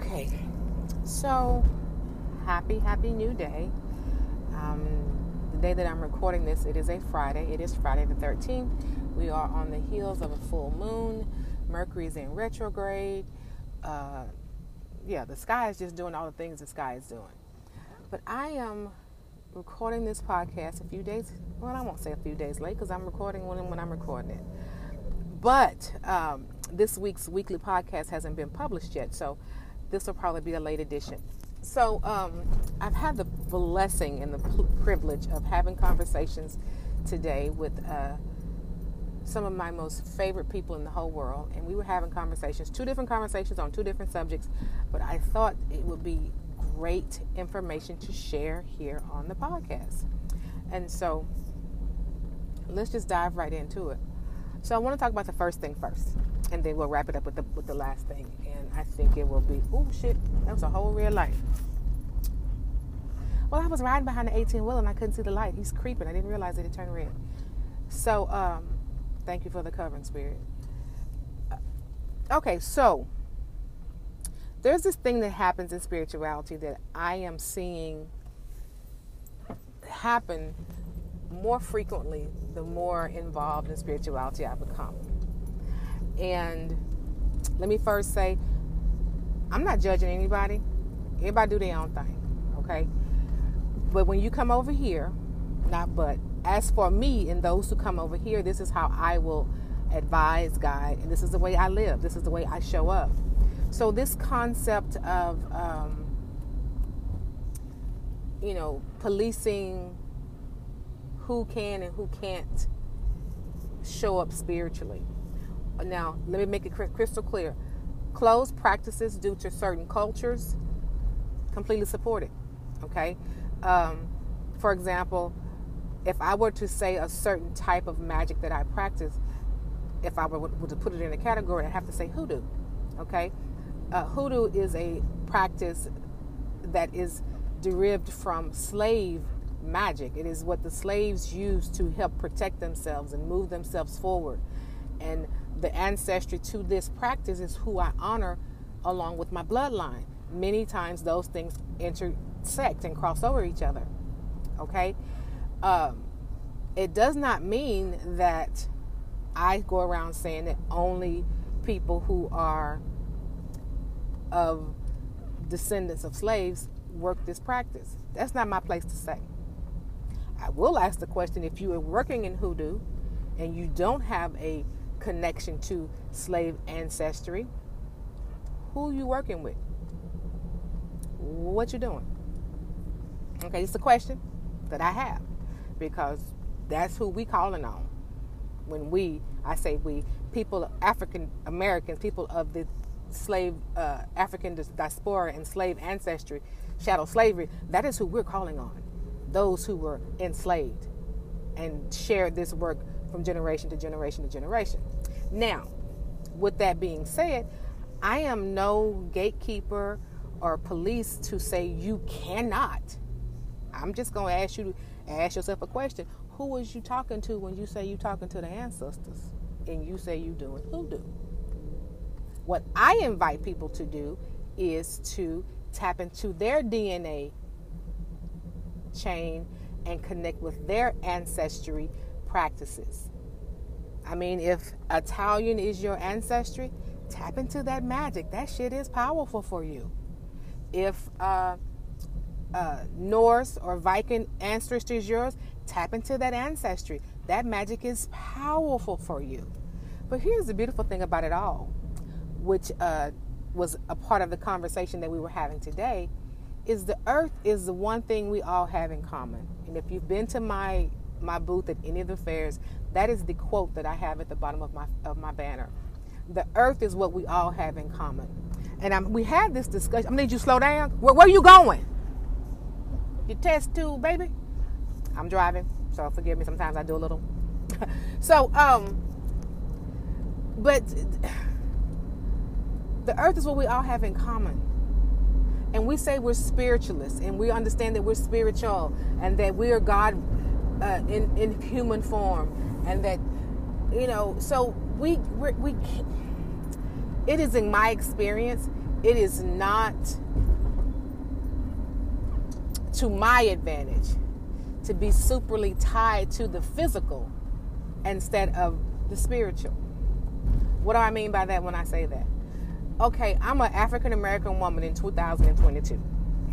Okay, so happy, happy new day. Um, the day that I'm recording this, it is a Friday. It is Friday the 13th. We are on the heels of a full moon. Mercury is in retrograde. Uh, yeah, the sky is just doing all the things the sky is doing. But I am recording this podcast a few days, well, I won't say a few days late because I'm recording when, when I'm recording it. But um, this week's weekly podcast hasn't been published yet, so this will probably be a late edition. So um, I've had the blessing and the privilege of having conversations today with uh, some of my most favorite people in the whole world, and we were having conversations, two different conversations on two different subjects, but I thought it would be great information to share here on the podcast. And so let's just dive right into it. So I want to talk about the first thing first, and then we'll wrap it up with the with the last thing. And I think it will be oh shit, that was a whole real light. Well, I was riding behind the 18 wheel and I couldn't see the light. He's creeping. I didn't realize that it turned red. So, um, thank you for the covering, spirit. Okay, so there's this thing that happens in spirituality that I am seeing happen more frequently the more involved in spirituality I become. And let me first say, I'm not judging anybody. Everybody do their own thing, okay? But when you come over here, not but, as for me and those who come over here, this is how I will advise, guide, and this is the way I live. This is the way I show up. So this concept of, um, you know, policing who can and who can't show up spiritually. Now, let me make it crystal clear. Closed practices due to certain cultures, completely supported. Okay? Um, for example, if I were to say a certain type of magic that I practice, if I were, to put it in a category, I'd have to say hoodoo. Okay? Uh, hoodoo is a practice that is derived from slave magic. It is what the slaves used to help protect themselves and move themselves forward. And the ancestry to this practice is who I honor along with my bloodline. Many times those things intersect and cross over each other. Okay? Um, it does not mean that I go around saying that only people who are of descendants of slaves work this practice. That's not my place to say. I will ask the question if you are working in hoodoo and you don't have a connection to slave ancestry, who you working with? What you doing? Okay, it's a question that I have because that's who we calling on. When we, I say we, people, African Americans, people of the slave, uh, African diaspora and slave ancestry, shadow slavery, that is who we're calling on those who were enslaved and shared this work from generation to generation to generation. Now, with that being said, I am no gatekeeper or police to say you cannot. I'm just going to ask you to ask yourself a question. Who was you talking to when you say you're talking to the ancestors and you say you doing hoodoo? What I invite people to do is to tap into their DNA chain and connect with their ancestry practices. I mean, if Italian is your ancestry, tap into that magic. That shit is powerful for you. If uh, uh, Norse or Viking ancestry is yours, tap into that ancestry. That magic is powerful for you. But here's the beautiful thing about it all, which uh, was a part of the conversation that we were having today, is the earth is the one thing we all have in common. And if you've been to my my booth at any of the fairs, that is the quote that I have at the bottom of my of my banner. The earth is what we all have in common. And I'm, we had this discussion. I'm need you slow down. Where, where are you going? Your test tube, baby. I'm driving, so forgive me. Sometimes I do a little. so, um, but the earth is what we all have in common and we say we're spiritualists and we understand that we're spiritual and that we are God uh, in in human form and that you know so we we it is in my experience it is not to my advantage to be superly tied to the physical instead of the spiritual. What do I mean by that when I say that? Okay, I'm an African American woman in 2022.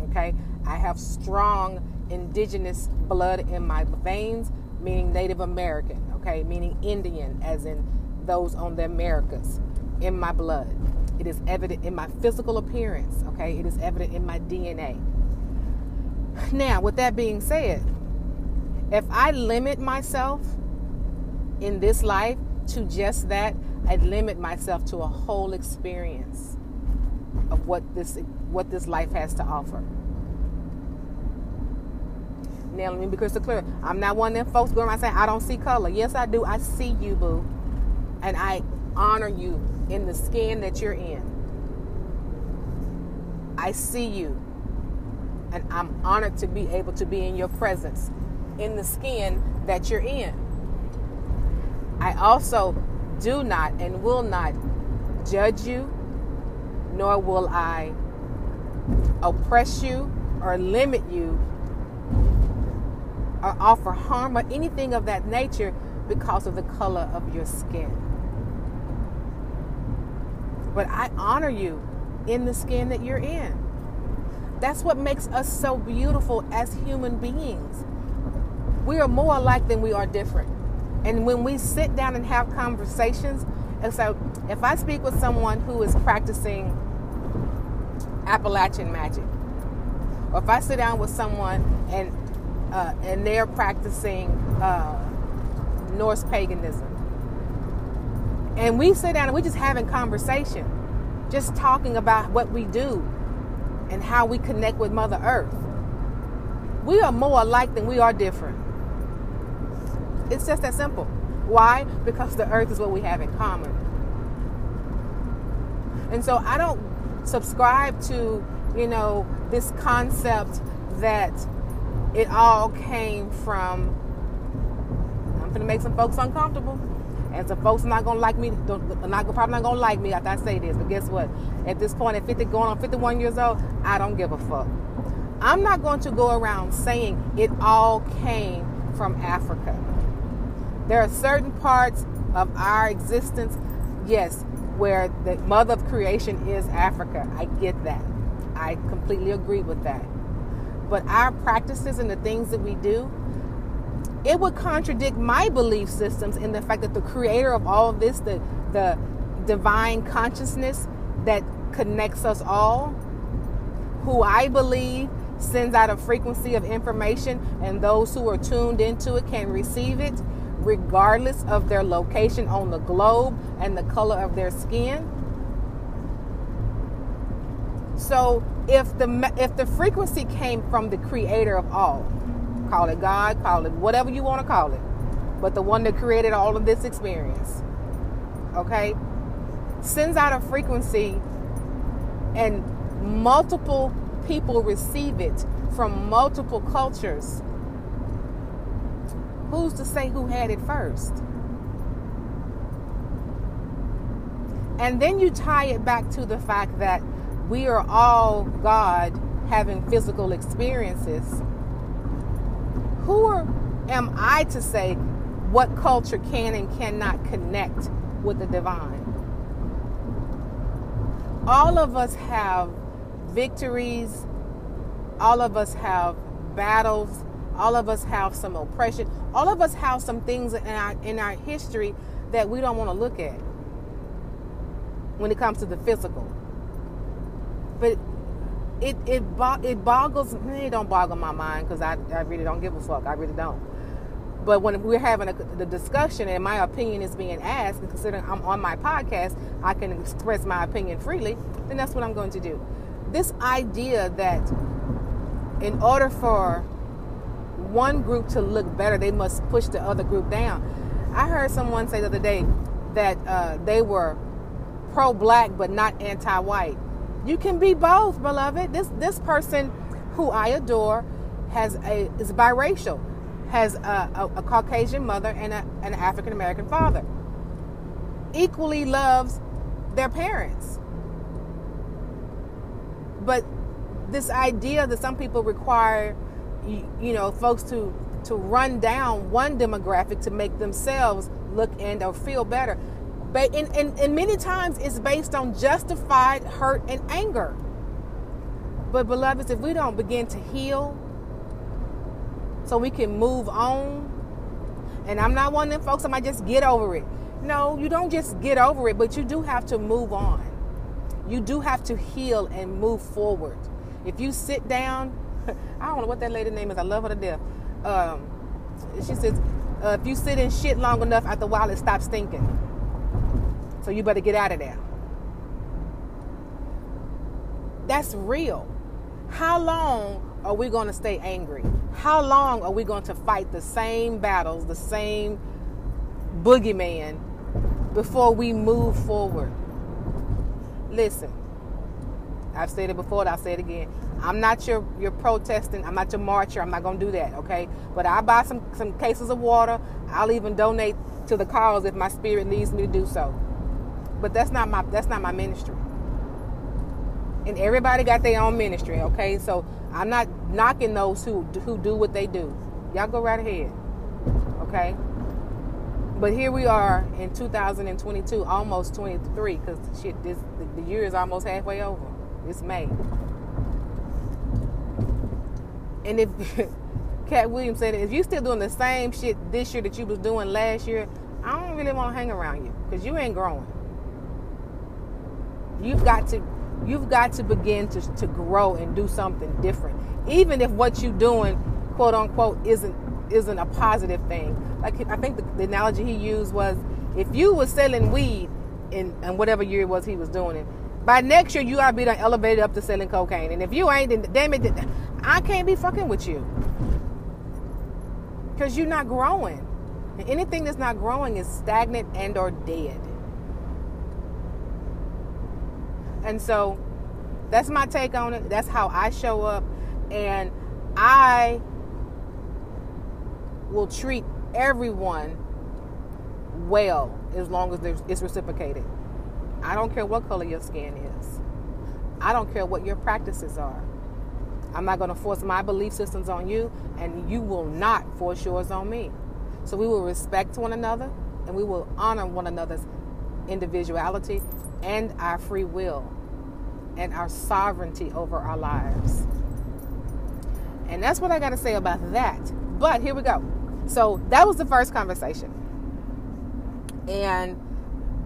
Okay, I have strong indigenous blood in my veins, meaning Native American. Okay, meaning Indian, as in those on the Americas, in my blood. It is evident in my physical appearance. Okay, it is evident in my DNA. Now, with that being said, if I limit myself in this life to just that, I limit myself to a whole experience of what this what this life has to offer. Now let me be crystal clear. I'm not one of them folks going around saying I don't see color. Yes, I do. I see you, boo. And I honor you in the skin that you're in. I see you. And I'm honored to be able to be in your presence in the skin that you're in. I also do not and will not judge you, nor will I oppress you or limit you or offer harm or anything of that nature because of the color of your skin. But I honor you in the skin that you're in. That's what makes us so beautiful as human beings. We are more alike than we are different. And when we sit down and have conversations, and so if I speak with someone who is practicing Appalachian magic, or if I sit down with someone and uh, and they're practicing uh, Norse paganism, and we sit down and we're just having conversation, just talking about what we do and how we connect with Mother Earth. We are more alike than we are different. It's just that simple. Why? Because the earth is what we have in common. And so I don't subscribe to, you know, this concept that it all came from I'm gonna make some folks uncomfortable. And some folks are not gonna like me, don't, not probably not gonna like me after I say this. But guess what? At this point, at 50, going on 51 years old, I don't give a fuck. I'm not going to go around saying it all came from Africa. There are certain parts of our existence, yes, where the mother of creation is Africa. I get that. I completely agree with that. But our practices and the things that we do, it would contradict my belief systems in the fact that the creator of all of this, the the divine consciousness that connects us all, who I believe sends out a frequency of information and those who are tuned into it can receive it regardless of their location on the globe and the color of their skin. So if the if the frequency came from the creator of all, call it God, call it whatever you want to call it, but the one that created all of this experience, okay, sends out a frequency and multiple people receive it from multiple cultures who's to say who had it first? And then you tie it back to the fact that we are all God having physical experiences. Who are, am I to say what culture can and cannot connect with the divine? All of us have victories, all of us have battles, all of us have some oppression. All of us have some things in our in our history that we don't want to look at when it comes to the physical. But it it it boggles it don't boggle my mind because I, I really don't give a fuck. I really don't. But when we're having a, the discussion and my opinion is being asked, and considering I'm on my podcast, I can express my opinion freely, then that's what I'm going to do. This idea that in order for one group to look better, they must push the other group down. I heard someone say the other day that uh, they were pro-black but not anti-white. You can be both, beloved. This this person who I adore has a is biracial, has a, a, a Caucasian mother and a, an African American father. Equally loves their parents. but this idea that some people require, you, you know, folks to to run down one demographic to make themselves look and or feel better. But and, and, and many times it's based on justified hurt and anger. But beloveds, if we don't begin to heal so we can move on, and I'm not one of them folks that might just get over it. No, you don't just get over it, but you do have to move on. You do have to heal and move forward. If you sit down, I don't know what that lady name is. I love her to death. Um, she says, uh, if you sit in shit long enough, after a while it stops stinking. So you better get out of there. That's real. How long are we going to stay angry? How long are we going to fight the same battles, the same boogeyman before we move forward? Listen, I've said it before I'll say it again. I'm not your your protesting. I'm not your marcher. I'm not gonna do that, okay? But I'll buy some some cases of water. I'll even donate to the cause if my spirit leads me to do so. But that's not my that's not my ministry. And everybody got their own ministry, okay? So I'm not knocking those who who do what they do. Y'all go right ahead, okay? But here we are in 2022, almost 23, because shit, this the year is almost halfway over. It's May. And if Katt Williams said, it, if you still doing the same shit this year that you was doing last year, I don't really want to hang around you because you ain't growing. You've got to, you've got to begin to to grow and do something different, even if what you're doing, quote unquote, isn't isn't a positive thing. Like I think the, the analogy he used was, if you were selling weed in, in whatever year it was he was doing it, by next year you ought to be elevated up to selling cocaine. And if you ain't, then damn it, I can't be fucking with you because you're not growing. And anything that's not growing is stagnant and or dead. And so that's my take on it. That's how I show up. And I will treat everyone well as long as it's reciprocated. I don't care what color your skin is. I don't care what your practices are. I'm not going to force my belief systems on you, and you will not force yours on me. So we will respect one another and we will honor one another's individuality and our free will and our sovereignty over our lives. And that's what I got to say about that. But here we go. So that was the first conversation. And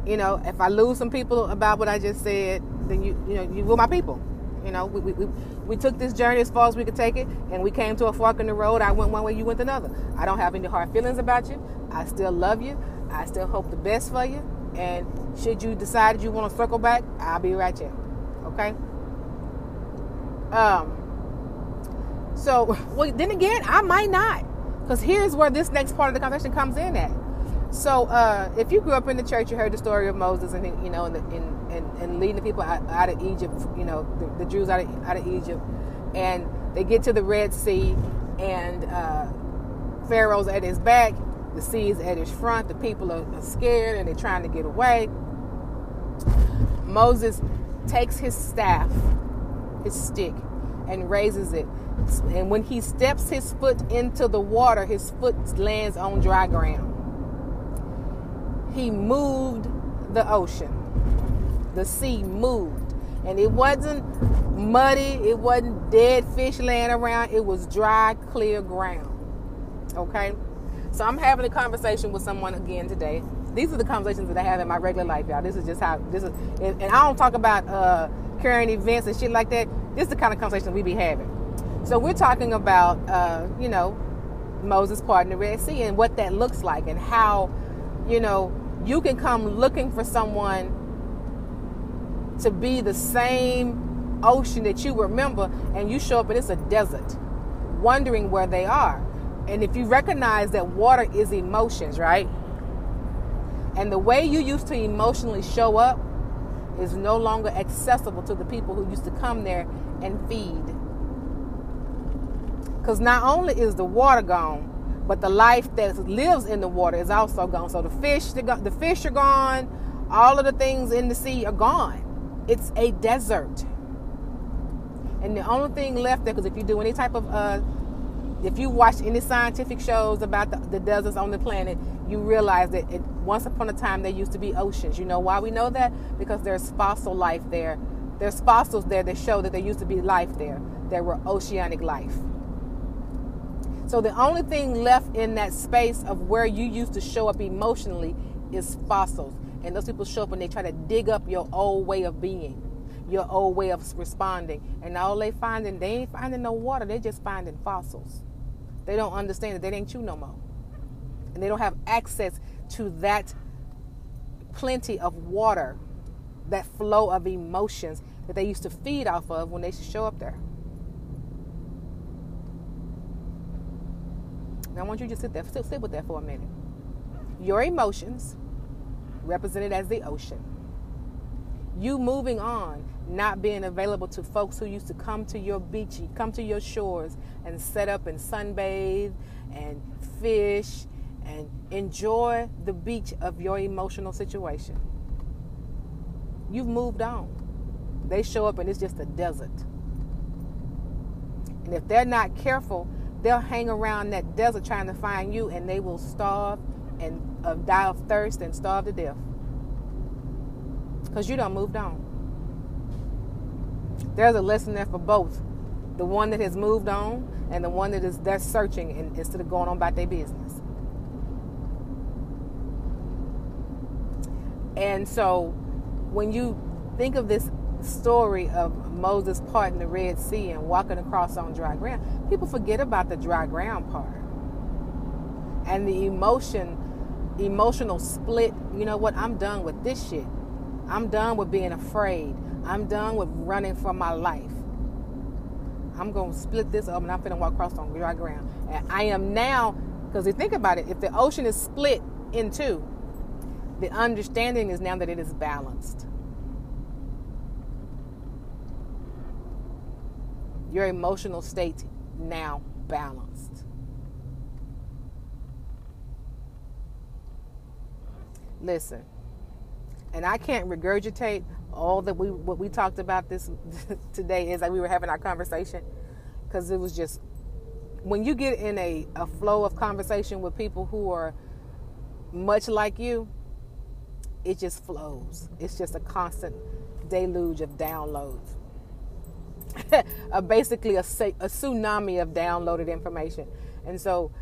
you know, if I lose some people about what I just said, then you you know, you were my people. You know, we, we, we, we took this journey as far as we could take it, and we came to a fork in the road. I went one way, you went another. I don't have any hard feelings about you. I still love you. I still hope the best for you. And should you decide you want to circle back, I'll be right here. Okay? Um. So, well, then again, I might not. Because here's where this next part of the conversation comes in at. So, uh, if you grew up in the church, you heard the story of Moses and you know, and, and, and, and leading the people out, out, of Egypt, you know, the, the, Jews out of, out of Egypt, and they get to the Red Sea, and uh, Pharaoh's at his back, the sea's at his front, the people are, are scared and they're trying to get away. Moses takes his staff, his stick, and raises it. And when he steps his foot into the water, his foot lands on dry ground he moved the ocean. The sea moved. And it wasn't muddy, it wasn't dead fish laying around, it was dry, clear ground. Okay? So I'm having a conversation with someone again today. These are the conversations that I have in my regular life, y'all. This is just how this is, and, and I don't talk about uh, current events and shit like that. This is the kind of conversation we be having. So we're talking about, uh, you know, Moses part parting the Red Sea and what that looks like and how, you know, you can come looking for someone to be the same ocean that you remember, and you show up and it's a desert, wondering where they are. And if you recognize that water is emotions, right? And the way you used to emotionally show up is no longer accessible to the people who used to come there and feed. Because not only is the water gone, but the life that lives in the water is also gone. So the fish, the, fish are gone. All of the things in the sea are gone. It's a desert. And the only thing left there, because if you do any type of, uh, if you watch any scientific shows about the, the deserts on the planet, you realize that it, once upon a time there used to be oceans. You know why we know that? Because there's fossil life there. There's fossils there that show that there used to be life there. There were oceanic life. So the only thing left in that space of where you used to show up emotionally is fossils. And those people show up and they try to dig up your old way of being, your old way of responding. And all they finding, they ain't finding no water, they just finding fossils. They don't understand that they ain't you no more. And they don't have access to that plenty of water, that flow of emotions that they used to feed off of when they show up there. I want you to just sit there, sit, sit with that for a minute. Your emotions, represented as the ocean. You moving on, not being available to folks who used to come to your beach, come to your shores and set up and sunbathe and fish and enjoy the beach of your emotional situation. You've moved on. They show up and it's just a desert. And if they're not careful, they'll hang around that desert trying to find you and they will starve and uh, die of thirst and starve to death. Because you don't moved on. There's a lesson there for both. The one that has moved on and the one that is that's searching and, instead of going on about their business. And so when you think of this story of Moses parting the Red Sea and walking across on dry ground, people forget about the dry ground part and the emotion, emotional split. You know what? I'm done with this shit. I'm done with being afraid. I'm done with running for my life. I'm gonna split this up and I'm gonna walk across on dry ground. And I am now, because you think about it, if the ocean is split in two, the understanding is now that it is balanced. Your emotional state now balanced. Listen, and I can't regurgitate all that we what we talked about this today is like we were having our conversation because it was just when you get in a, a flow of conversation with people who are much like you, it just flows. It's just a constant deluge of downloads. a, basically a, a tsunami of downloaded information. And so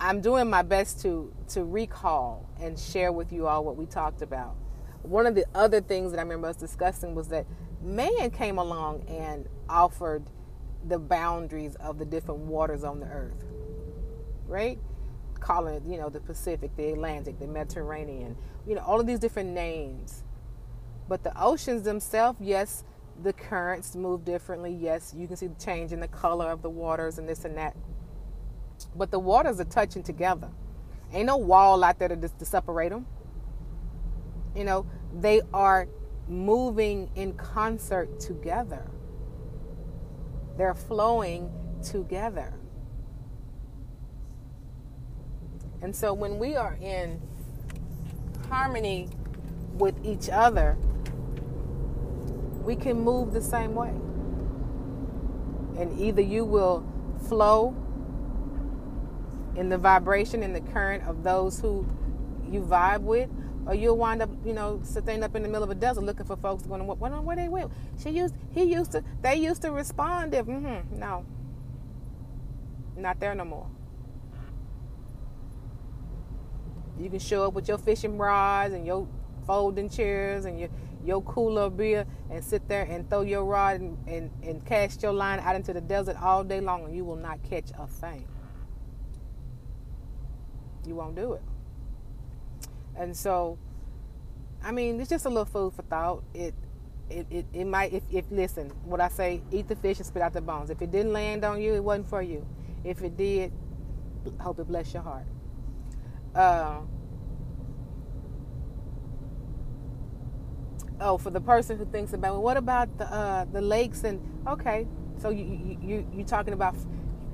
I'm doing my best to to recall and share with you all what we talked about. One of the other things that I remember us discussing was that man came along and offered the boundaries of the different waters on the earth. Right? Calling it, you know, the Pacific, the Atlantic, the Mediterranean, you know, all of these different names. But the oceans themselves, yes, the currents move differently. Yes, you can see the change in the color of the waters and this and that. But the waters are touching together. Ain't no wall out there to, to separate them. You know, they are moving in concert together. They're flowing together. And so when we are in harmony with each other, we can move the same way. And either you will flow in the vibration and the current of those who you vibe with, or you'll wind up, you know, sitting up in the middle of a desert looking for folks going, what, what, where they went? She used, he used to, they used to respond if, mm-hmm, no, not there no more. You can show up with your fishing rods and your folding chairs and your your cooler beer and sit there and throw your rod and, and, and cast your line out into the desert all day long and you will not catch a thing. You won't do it. And so, I mean, it's just a little food for thought. It, it, it, it might, if, if, listen, what I say, eat the fish and spit out the bones. If it didn't land on you, it wasn't for you. If it did, hope it bless your heart. Uh, oh, for the person who thinks about, well, what about the uh, the lakes and okay, so you you you you talking about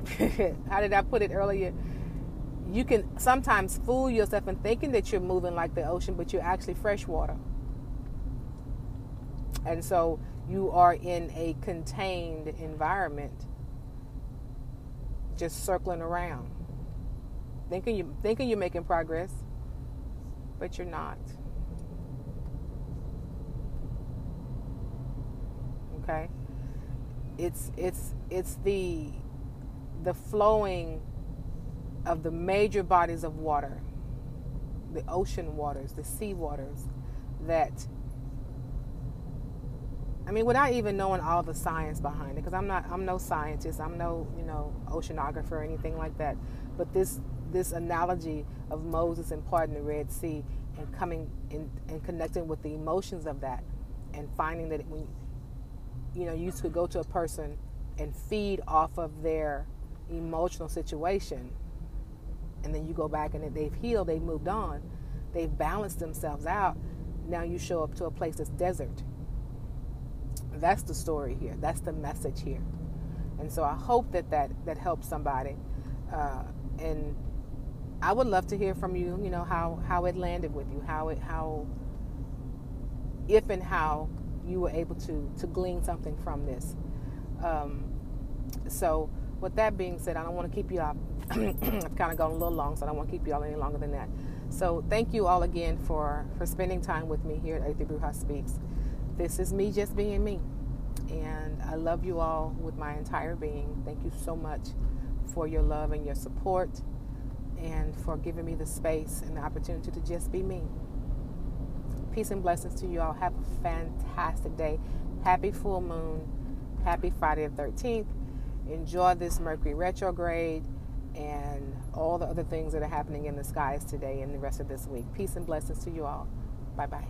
how did I put it earlier? You can sometimes fool yourself in thinking that you're moving like the ocean, but you're actually freshwater. And so you are in a contained environment, just circling around, thinking you thinking you're making progress, but you're not. Okay? It's it's it's the the flowing of the major bodies of water, the ocean waters, the sea waters, that I mean, without even knowing all the science behind it, because I'm not, I'm no scientist, I'm no, you know, oceanographer or anything like that. But this, this analogy of Moses and parting the Red Sea and coming in and connecting with the emotions of that, and finding that when, you know, you could go to a person and feed off of their emotional situation, and then you go back and they've healed, they've moved on, they've balanced themselves out. Now you show up to a place that's desert that's the story here. That's the message here. And so I hope that that, that helps somebody. Uh, and I would love to hear from you, you know, how, how it landed with you, how it, how, if and how you were able to, to glean something from this. Um, so with that being said, I don't want to keep you up. I've kind of gone a little long, so I don't want to keep you all any longer than that. So thank you all again for, for spending time with me here at Earthy Bruja Speaks this is me just being me. And I love you all with my entire being. Thank you so much for your love and your support and for giving me the space and the opportunity to just be me. Peace and blessings to you all. Have a fantastic day. Happy full moon. Happy Friday the 13th. Enjoy this Mercury retrograde and all the other things that are happening in the skies today and the rest of this week. Peace and blessings to you all. Bye bye.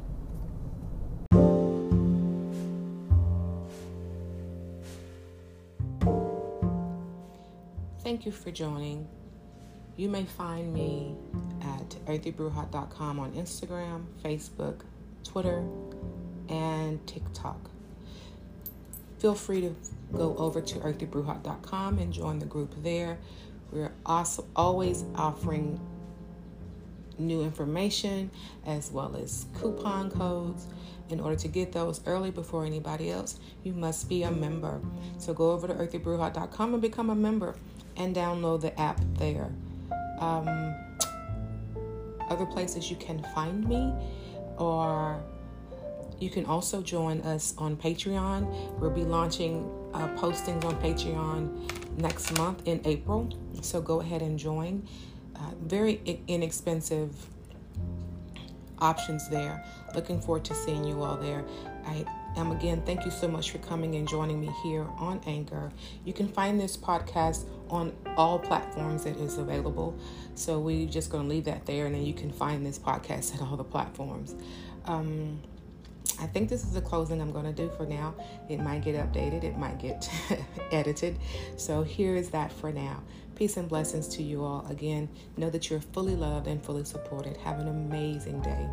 Thank you for joining. You may find me at earthybruja.com on Instagram, Facebook, Twitter, and TikTok. Feel free to go over to earthybruja.com and join the group there. We're also always offering new information as well as coupon codes. In order to get those early before anybody else, you must be a member. So go over to earthybruja.com and become a member and download the app there. Um, other places you can find me, or you can also join us on Patreon. We'll be launching uh, postings on Patreon next month in April, so go ahead and join. Uh, very inexpensive options there. Looking forward to seeing you all there. I am again, thank you so much for coming and joining me here on Anchor. You can find this podcast on all platforms that is available. So we're just going to leave that there, and then you can find this podcast at all the platforms. Um, I think this is the closing I'm going to do for now. It might get updated, it might get edited. So here is that for now. Peace and blessings to you all. Again, know that you're fully loved and fully supported. Have an amazing day.